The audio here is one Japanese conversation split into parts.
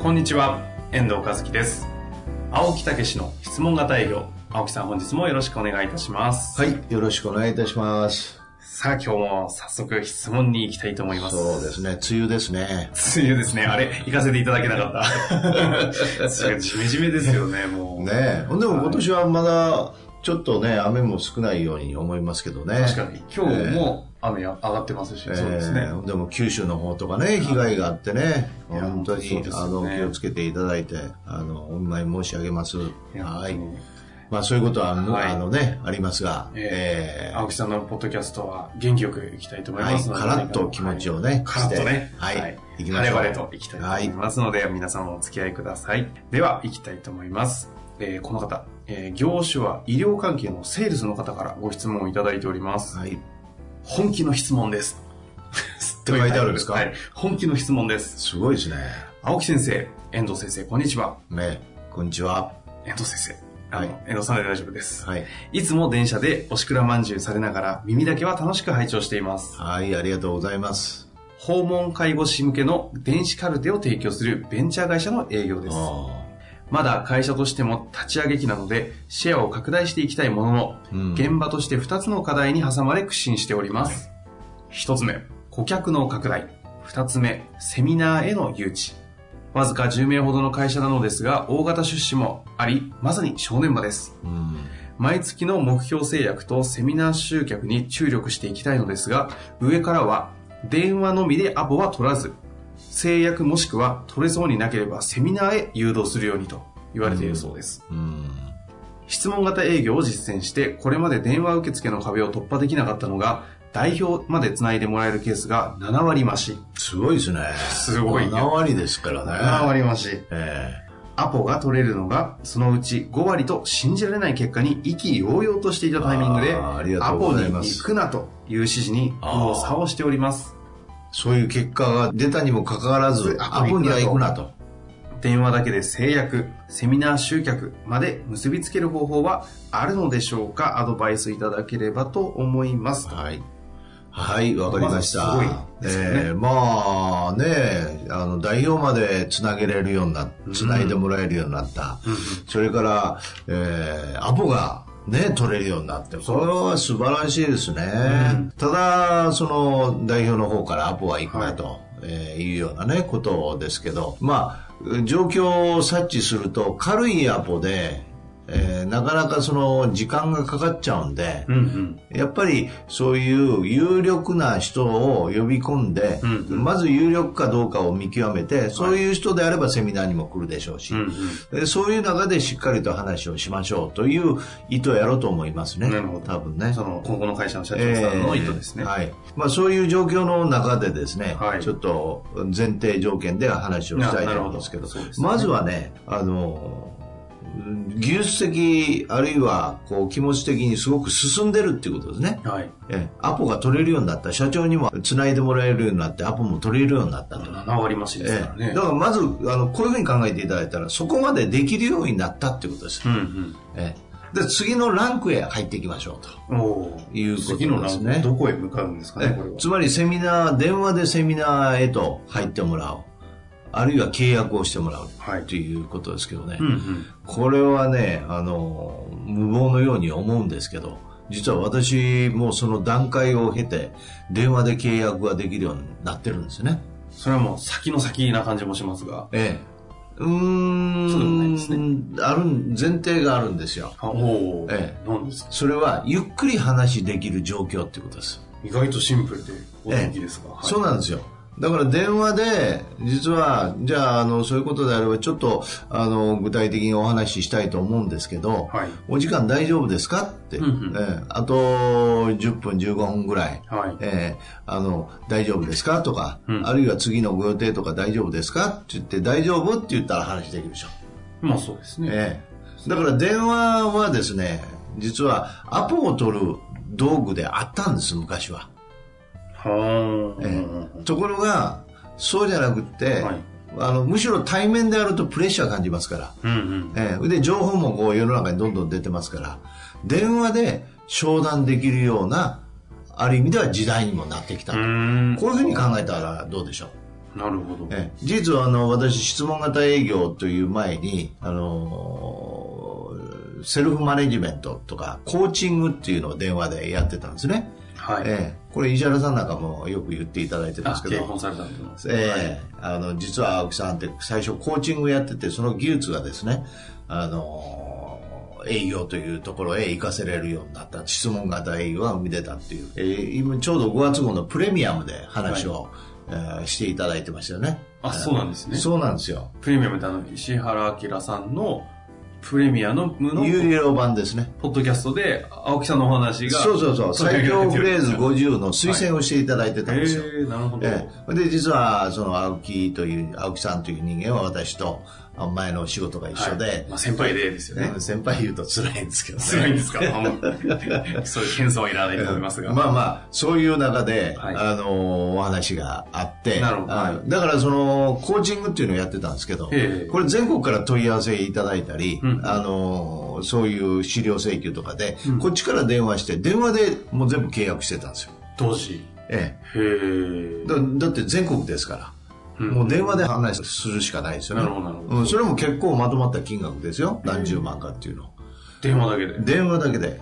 こんにちは、遠藤和樹です。青木武の質問型営業。青木さん本日もよろしくお願いいたします。はい、よろしくお願いいたします。さあ今日も早速質問に行きたいと思います。そうですね、梅雨ですね。梅雨ですね。あれ、行かせていただけなかった。梅雨ジメジメですよね、もう。ねえ。でも今年はまだ、ちょっとね、雨も少ないように思いますけどね。確かに。今日も雨上がってますし、えーそうですね。えーでも九州の方とかね、被害があってね、本当に、ねあの、気をつけていただいて、あの、お見舞い申し上げます。はい。まあそういうことは、はいあのね、ありますが、えー青木さんのポッドキャストは元気よくいきたいと思いはい、ますので。カラッと気持ちをね、カラッとね。はい、行きましょう。晴れ晴れといきたいと思いますので、皆さんもお付き合いください。では、行きたいと思います。えーこの方、えー業種は医療関係のセールスの方からご質問をいただいております。はい。本気の質問です。って書いてあるんですか？はい。本気の質問です。すごいですね。青木先生、遠藤先生、こんにちは。ね、こんにちは。遠藤先生。はい遠藤さんで大丈夫です。はい。いつも電車でおしくらまんじゅうされながら耳だけは楽しく拝聴しています。はい、ありがとうございます。訪問介護士向けの電子カルテを提供するベンチャー会社の営業です。あまだ会社としても立ち上げ期なので、シェアを拡大していきたいものの、うん現場として2つの課題に挟まれ苦心しております。1つ目、顧客の拡大。2つ目、セミナーへの誘致。わずか10名ほどの会社なのですが、大型出資もあり、まさに正念場です。ーうん。毎月の目標制約とセミナー集客に注力していきたいのですが、上からは電話のみでアポは取らず、制約もしくは取れそうになければセミナーへ誘導するようにと言われているそうです。うん。質問型営業を実践して、これまで電話受付の壁を突破できなかったのが、代表まで繋いでもらえるケースが7割増し。すごいですね。すごい7割ですからね。7割増し。えアポが取れるのが、そのうち5割と信じられない結果に意気揚々としていたタイミングで、アポに行くなという指示に右往左往しております。えそういう結果が出たにもかかわらず、アアポには行くなと。電話だけで制約、セミナー集客まで結びつける方法はあるのでしょうか？アドバイスいただければと思います。はい。はい、わかりました。まずすごいですよねええまあね、あの、代表までつなげれるようになっ、つないでもらえるようになった。それから、えーアポが、ね、取れるようになって、これは素晴らしいですね。ただ、その、代表の方からアポは行くなと、えーいうようなね、ことですけど、まあ、状況を察知すると、軽いアポで、えーなかなかその、時間がかかっちゃうんで、うんうん。やっぱりそういう有力な人を呼び込んで、うんうんまず有力かどうかを見極めて、そういう人であればセミナーにも来るでしょうし、うんでそういう中でしっかりと話をしましょうという意図をやろうと思いますね。なるほど多分ね。その、今後の会社の社長さんの意図ですね。えーはい。まあそういう状況の中でですね、はいちょっと前提条件では話をしたいと思うんですけど、ねまずはね、あの、技術的あるいはこう気持ち的にすごく進んでるっていうことですね。はい。ええアポが取れるようになった。社長にも繋いでもらえるようになって、アポも取れるようになったと。7割増しですえからね。えだからまず、あの、こういうふうに考えていただいたら、そこまでできるようになったっていうことです。うんうん。ええで、次のランクへ入っていきましょうと。いうことですね次のラウンドどこへ向かうんですかね、これは。つまりセミナー、電話でセミナーへと入ってもらう。あるいは契約をしてもらう。はいということですけどね。うんうん。これはね、あの、無謀のように思うんですけど、実は私もその段階を経て、電話で契約ができるようになってるんですね。それはもう先の先な感じもしますが。ええ。うーん。そうでもないですねある、前提があるんですよ。あおお、え何ですか？それは、ゆっくり話できる状況ってことです。意外とシンプルでですが。はいそうなんですよ。だから電話で、実は、じゃあ、あの、そういうことであれば、ちょっと、あの、具体的にお話ししたいと思うんですけど、はい。お時間大丈夫ですか？って、うんうん。ええ。あと、10分、15分ぐらい、はい。ええ。あの、大丈夫ですか？とか、うん。あるいは次のご予定とか大丈夫ですか？って言って、大丈夫って言ったら話できるでしょ。まあそうですね。ええ。だから電話はですね、実はアポを取る道具であったんです、昔は。はあ、ええ。ところが、そうじゃなくって、はい。あのむしろ対面であるとプレッシャー感じますから、うんうん。ええ。で情報もこう世の中にどんどん出てますから。電話で商談できるようなある意味では時代にもなってきた。こういうふうに考えたらどうでしょう、なるほど。ええ。事実はあの私質問型営業という前にあのセルフマネジメントとかコーチングっていうのを電話でやってたんですね、はい。ええこれ石原さんなんかもよく言っていただいてるんであ、すけどコンサルタントの。ええあの、実は青木さんって最初コーチングやってて、その技術がですね、あの、営業というところへ活かせれるようになった。質問型営業が生み出たっていう。えー今ちょうど5月号のプレミアムで話を、えーしていただいてましたよね。あそうなんですねそうなんですよ。プレミアムあの、石原明さんのプレミアの無の有料版ですね。ポッドキャストで青木さんのお話が。そうそうそう。最強フレーズへ50の推薦をしていただいてたんですよ。えなるほど。ええ、で実はその青木という青木さんという人間は私とあ前の仕事が一緒で、はい。まあ、先輩でですよね。ね先輩言うと辛いんですけどね。辛いんですか？そういう謙遜はいらないと思いますが。まあまあそういう中で、はい。あのお話があって。なるほど。あはいだからそのコーチングっていうのをやってたんですけど、ええ。これ全国から問い合わせいただいたり、うん。あのそういう資料請求とかで、うん。こっちから電話して電話でもう全部契約してたんですよ、当時。えへえ。え、。だだって全国ですから、うんもう電話で話するしかないですよね。なるほどなるほど。うん、それも結構まとまった金額ですよ。何十万かっていうの、電話だけで。電話だけで。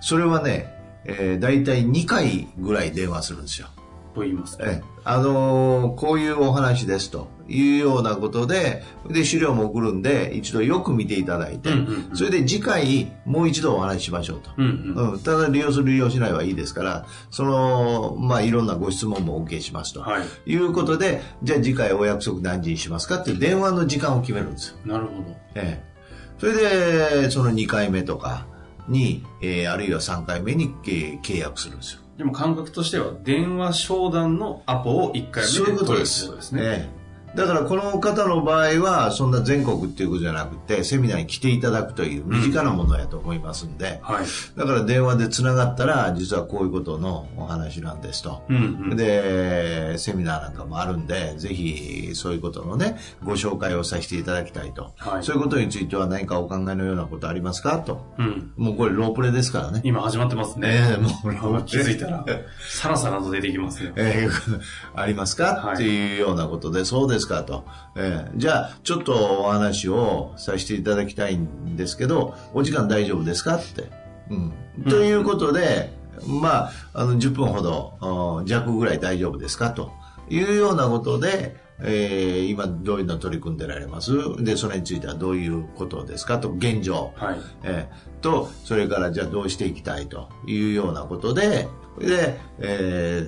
それはね、えー、大体2回ぐらい電話するんですよと言いますか。ええあのーこういうお話ですというようなことで、で、資料も送るんで、一度よく見ていただいて、うんうんうんそれで次回もう一度お話ししましょうと。うんうん。うん、ただ利用する利用しないはいいですから、その、まあ、いろんなご質問もお受けしますと。はい。いうことで、じゃあ次回お約束何時にしますかっていう電話の時間を決めるんですよ。なるほど。ええ。それで、その2回目とかに、えーあるいは3回目に、えー契約するんですよ。でも感覚としては、電話商談のアポを1回目でそういうこと取るってです。ことですね。ええだからこの方の場合は、そんな全国っていうことじゃなくて、セミナーに来ていただくという身近なものやと思いますんで、はい。だから電話でつながったら、実はこういうことのお話なんですと。うんうん。で、セミナーなんかもあるんで、ぜひそういうことのね、ご紹介をさせていただきたいと。はいそういうことについては何かお考えのようなことありますか？と。うん。もうこれロープレですからね。今始まってますね。ええもう気レづいたら、さらさらと出てきますね。えー ありますか、はいっていうようなことで、そうですか？と。えーじゃあ、ちょっとお話をさせていただきたいんですけど、お時間大丈夫ですか？って。うん。ということで、まあ、あの、10分ほどうん弱ぐらい大丈夫ですか？というようなことで、えー今どういうの取り組んでられます？で、それについてはどういうことですか？と、現状。はい。えーと、それからじゃあどうしていきたい？というようなことで、で、え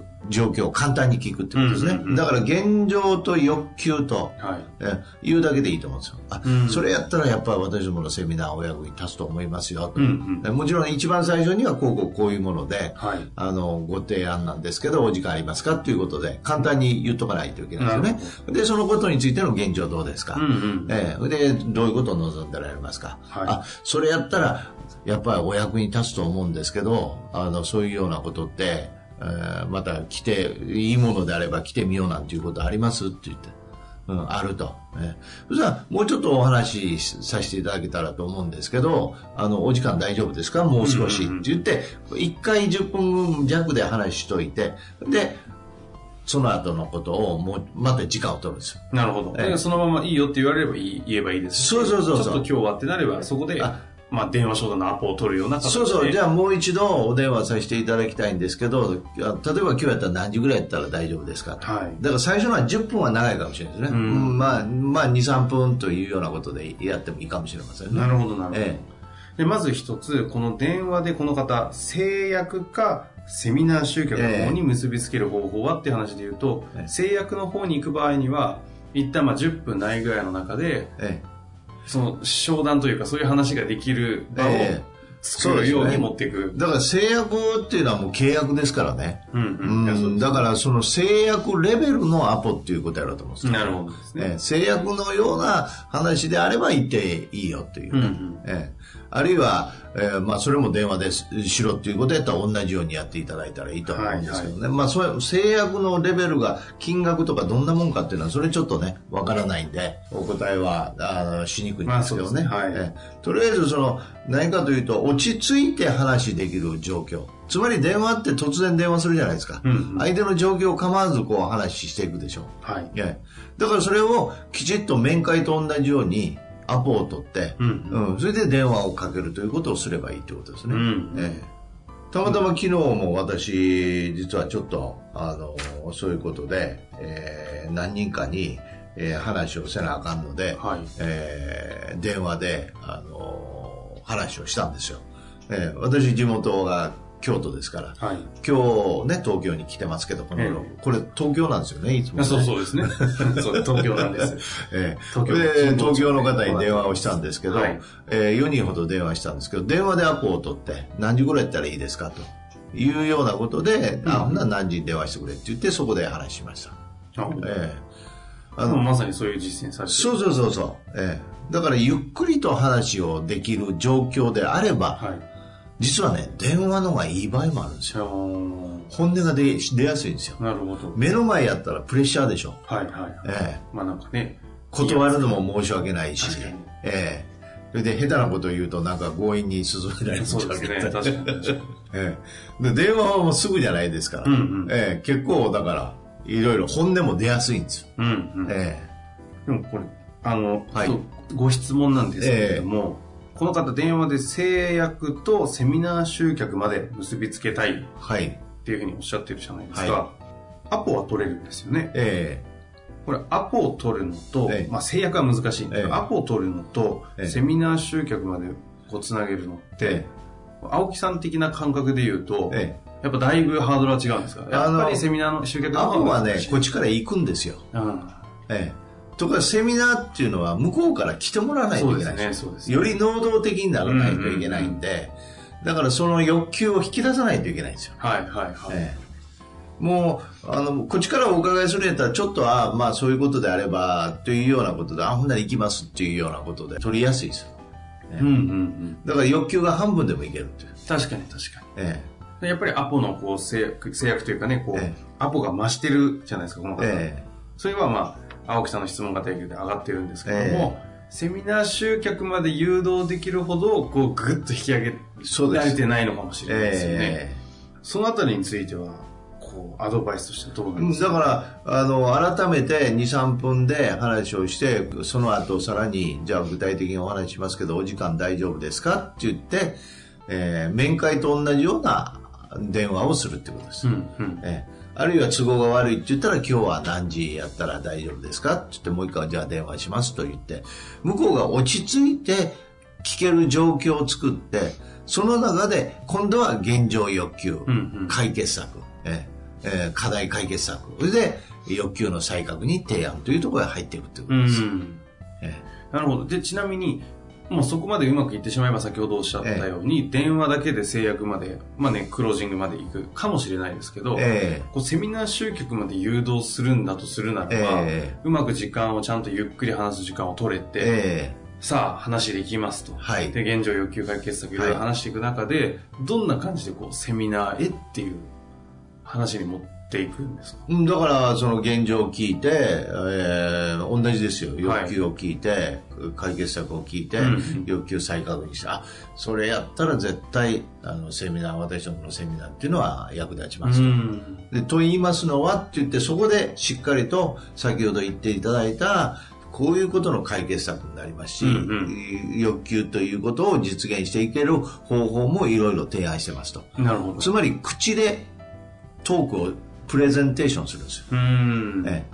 ー状況を簡単に聞くってことですね。うんうんうんだから現状と欲求と、はい。えー言うだけでいいと思うんですよ。あ、うんそれやったらやっぱり私どものセミナーお役に立つと思いますよと、うんえもちろん一番最初にはこうこうこういうもので、はい。あの、ご提案なんですけど、お時間ありますかっていうことで、簡単に言っとかないといけないですよね。で、そのことについての現状どうですか、うんうん。ええで、どういうことを望んでられますか、はいあ、それやったら、やっぱりお役に立つと思うんですけど、あの、そういうようなことって、えーまた来て、いいものであれば来てみようなんていうことあります？って言って。うん、あると。ええそしたら、もうちょっとお話しさせていただけたらと思うんですけど、あの、お時間大丈夫ですか？もう少し。って言って、1回10分弱で話しといて、で、その後のことをもう、また時間を取るんですよ。なるほど。ええでそのままいいよって言われればいい言えばいいですしそうそうそうそうちょっと今日はってなれば、そこであ、まあ電話商談のアポを取るような。そうそう、じゃゃあもう一度お電話させていただきたいんですけど、あ例えば今日やったら何時ぐらいやったら大丈夫ですかと。はいだから最初のは10分は長いかもしれないですね。まあ、まあ2、3分というようなことでやってもいいかもしれませんね。なるほど、なるほど。えで、まず一つ、この電話でこの方、制約かセミナー集客の方に結びつける方法はっていう話で言うと、ええ制約の方に行く場合には、一旦まあ10分ないぐらいの中で、えその商談というかそういう話ができる場をええ。作るように持っていく。だから制約っていうのはもう契約ですからね。うんうん。だからその制約レベルのアポっていうことやろうと思うんですよ。なるほどですね。ええ。制約のような話であれば言っていいよっていう、うんうん。ええあるいは、ええまあ、それも電話ですしろっていうことやったら同じようにやっていただいたらいいと思うんですけどね、まあ、そういう制約のレベルが金額とかどんなもんかっていうのはそれちょっとねわからないんでお答えはあのしにくいんですけどね,、まあはい。ええとりあえずその何かというと落ち着いて話できる状況。つまり電話って突然電話するじゃないですか、うんうん。相手の状況を構わずこう話していくでしょはい。だからそれをきちっと面会と同じようにアポを取って、うん。うん。それで電話をかけるということをすればいいということですね。うん。ええ。たまたま昨日も私、実はちょっと、あの、そういうことで、えー何人かに、えー話をせなあかんので、はい。えー電話で、あの話をしたんですよ。えー私、地元が京都ですから、はい。今日ね、東京に来てますけど、この、えこれ東京なんですよね、いつも、ね。そうそうですね。そう東京なんです。ええ東京で東京の方に電話をしたんですけど、はいえー4人ほど電話したんですけど、電話でアポを取って、何時ぐらいやったらいいですかというようなことで、あ、ほんなら何時に電話してくれって言って、そこで話しました。あええあのまさにそういう実践されてる。そうそうそうそう。ええだから、ゆっくりと話をできる状況であれば、はい。実はね、電話の方がいい場合もあるんですよ。本音が出出やすいんですよ。なるほど。目の前やったらプレッシャーでしょ。はいはいはい。ええまあなんかね。断るのも申し訳ないしええそれで下手なことを言うとなんか強引に進められるそうですね。確かに。ええで電話はもうすぐじゃないですから、うんうんええ結構だからいろいろ本音も出やすいんですよ、うんうん。えでもこれ、あの、はいご質問なんですけれども、この方電話で制約とセミナー集客まで結びつけたいっえはい。ていうふうにおっしゃってるじゃないですか。はアポは取れるんですよね。えこれアポを取るのと、ええ。まあ制約は難しいんだけど、ええ。アポを取るのと、ええ。セミナー集客までこうつなげるのって、え青木さん的な感覚で言うと、えやっぱだいぶハードルは違うんですか？やっぱりセミナーの集客のアポはねこっちから行くんですよ、うんええとかセミナーっていうのは向こうから来てもらわないといけないんですより能動的にならないといけないんで、だからその欲求を引き出さないといけないんですよはいはいはい。ええもう、あの、こっちからお伺いするんやったら、ちょっと、あまあそういうことであれば、というようなことで、あ、ほんなら行きますっていうようなことで、取りやすいですよ。うんうんうん。だから欲求が半分でもいけるっていう。確かに確かえに。でやっぱりアポのこう制約制約というかね、こう、ええアポが増してるじゃないですか、この方。ええそれはまあ、青木さんの質問が提供で上がってるんですけども、セミナー集客まで誘導できるほど、こう、ぐっと引き上げられてないのかもしえれないですよね。えそのあたりについては、こう、アドバイスとしてどうなんえですか？だから、あの、改めて2、3分で話をして、その後さらに、じゃあ具体的にお話ししますけど、お時間大丈夫ですか？って言って、ええ面会と同じような電話をするってことです。うんうん。ええあるいは都合が悪いって言ったら今日は何時やったら大丈夫ですかって言ってもう一回じゃあ電話しますと言って向こうが落ち着いて聞ける状況を作ってその中で今度は現状欲求、うんうん解決策、ええええ課題解決策それで欲求の再確認提案というところが入っていくということうんです、うん。えなるほど。で、ちなみに、もうそこまでうまくいってしまえば先ほどおっしゃったように、電話だけで制約まで、まあね、クロージングまで行くかもしれないですけど、ええ。こうセミナー集客まで誘導するんだとするならば、えうまく時間をちゃんとゆっくり話す時間を取れて、えさあ話できますと。はい。で、現状要求解決策いろいろ話していく中で、どんな感じでこうセミナーへっていう話に持っていくんですか？うんだから、その現状を聞いて、えー同じですよ。欲求を聞いて、解決策を聞いて、うん欲求再確認して、あ、それやったら絶対、あの、セミナー、私どものセミナーっていうのは役立ちますと。ん。でと言いますのはって言って、そこでしっかりと、先ほど言っていただいた、こういうことの解決策になりますし、うん欲求ということを実現していける方法もいろいろ提案してますと。なるほど。つまり、口でトークをプレゼンテーションするんですよ。うん。え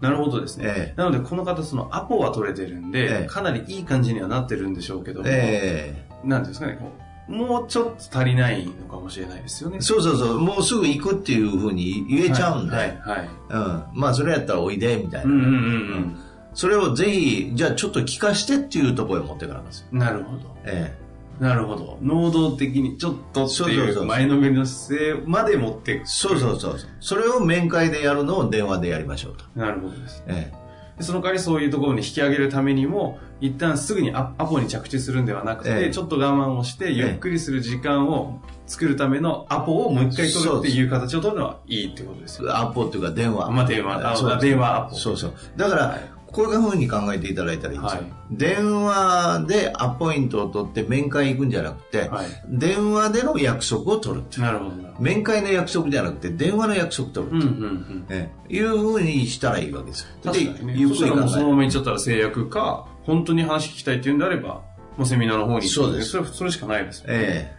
なるほどですね。ええなので、この方、そのアポは取れてるんで、ええかなりいい感じにはなってるんでしょうけども、ええなんですかね、こもうちょっと足りないのかもしれないですよね。そうそうそう、もうすぐ行くっていうふうに言えちゃうんで、はい、はい。うん。まあ、それやったらおいで、みたいな。うんうんうんそれをぜひ、じゃあちょっと聞かしてっていうところへ持ってからんですよ。うん。なるほど。えなるほど。能動的にちょっとっ前のめりの姿勢まで持っていえく。そうそうそう。それを面会でやるのを電話でやりましょうと。なるほどです。えでその代わりそういうところに引き上げるためにも、一旦すぐにアアポに着地するんではなくて、ええちょっと我慢をして、ゆっくりする時間を作るためのアポをもう一回取るっていう形を取るのはいいってことですよ。えアポっていうか電話。まあ電話電話アポそうそう。だから、はいこういうふうに考えていただいたらいいんですよ。はい電話でアポイントを取って面会行くんじゃなくて、はい電話での約束を取るなるほど。面会の約束じゃなくて電話の約束取るうんっていう、うんうん。ええいうふうにしたらいいわけですよ。確かにね。でゆっそしたらもうそのくり考えるまま行っちゃったら制約か、本当に話聞きたいっていうんであれば、もうセミナーの方にそうですそれそれしかないですよね。ええ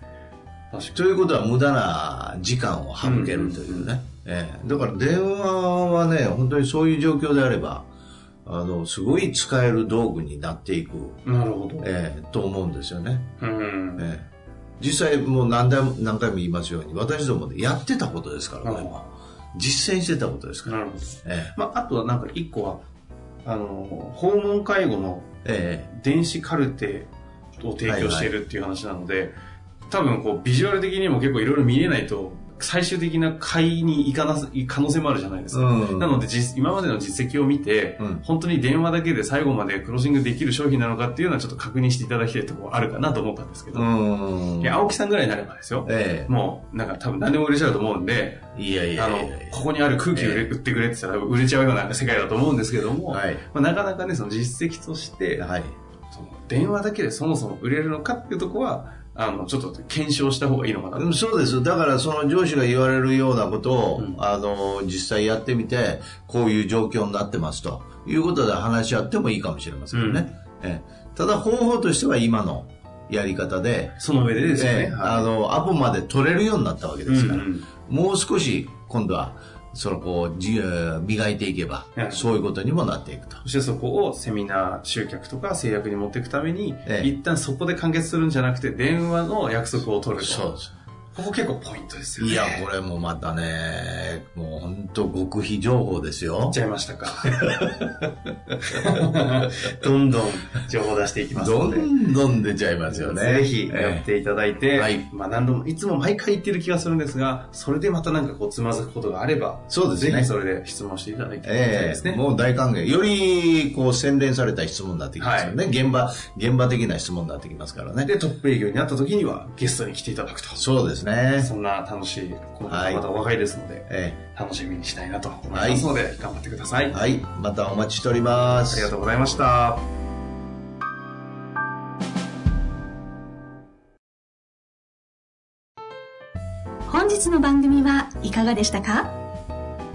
確かということは無駄な時間を省けるというね。ええだから電話はね、本当にそういう状況であれば、あの、すごい使える道具になっていく、に。なるほど。ええと思うんですよね。うん。ええ実際もう何回も何回も言いますように、私どもでやってたことですから、これは実践してたことですから。なるほど。えまあ、あとはなんか一個は、あの、訪問介護のええ電子カルテを提供しているっていう話なので、多分こうビジュアル的にも結構いろいろ見えないと、最終的な買いに行かなす可能性もあるじゃないですか。うんなので実、今までの実績を見て、うん本当に電話だけで最後までクロージングできる商品なのかっていうのはちょっと確認していただきたいところあるかなと思ったんですけど、うんいや青木さんぐらいになればですよ。えもう、なんか多分何でも売れちゃうと思うんで、えいやいやあのここにある空気売れ、ええ売ってくれって言ったら売れちゃうような世界だと思うんですけども、はい。まあ、なかなかね、その実績として、はい。その電話だけでそもそも売れるのかっていうところは、あの、ちょっと検証した方がいいのかな。そうです。だからその上司が言われるようなことを、うん。あの、実際やってみて、こういう状況になってますと。いうことで話し合ってもいいかもしれませんね。ええ。ただ方法としては今のやり方で、その上でですよね。ええあの、アポまで取れるようになったわけいですから、うんうん。もう少し今度は、そのこう、磨いていけばはい、そういうことにもなっていくと。そしてそこをセミナー集客とか制約に持っていくために、ええ一旦そこで完結するんじゃなくて、電話の約束を取ると。そうです。ここ結構ポイントですよね。いや、これもまたね、もう本当極秘情報ですよ言っ。ちゃいましたか。どんどん情報出していきますどので。んどん出ちゃいますよね。ぜひやっていただいて、えはいまあ何度も、いつも毎回言ってる気がするんですが、それでまたなんかこうつまずくことがあれば、そうですねぜひそれで質問していただいていきたいえですね。えもう大歓迎。より、こう、洗練された質問になってきますよね。現場、現場的な質問になってきますからね。で、トップ営業になった時にはゲストに来ていただくと。そうですね。そんな楽しい、このまたお若いですので、え楽しみにしたいなと思いますので、頑張ってください。えはい。またお待ちしております。ありがとうございました。本日の番組はいかがでしたか？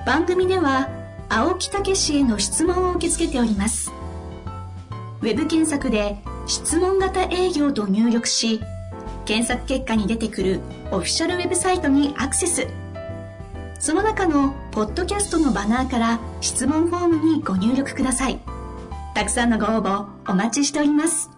番組では青木武氏への質問を受け付けておりますウェブ検索で「質問型営業」と入力し検索結果に出てくるオフィシャルウェブサイトにアクセスその中のポッドキャストのバナーから質問フォームにご入力ください。たくさんのご応募お待ちしております。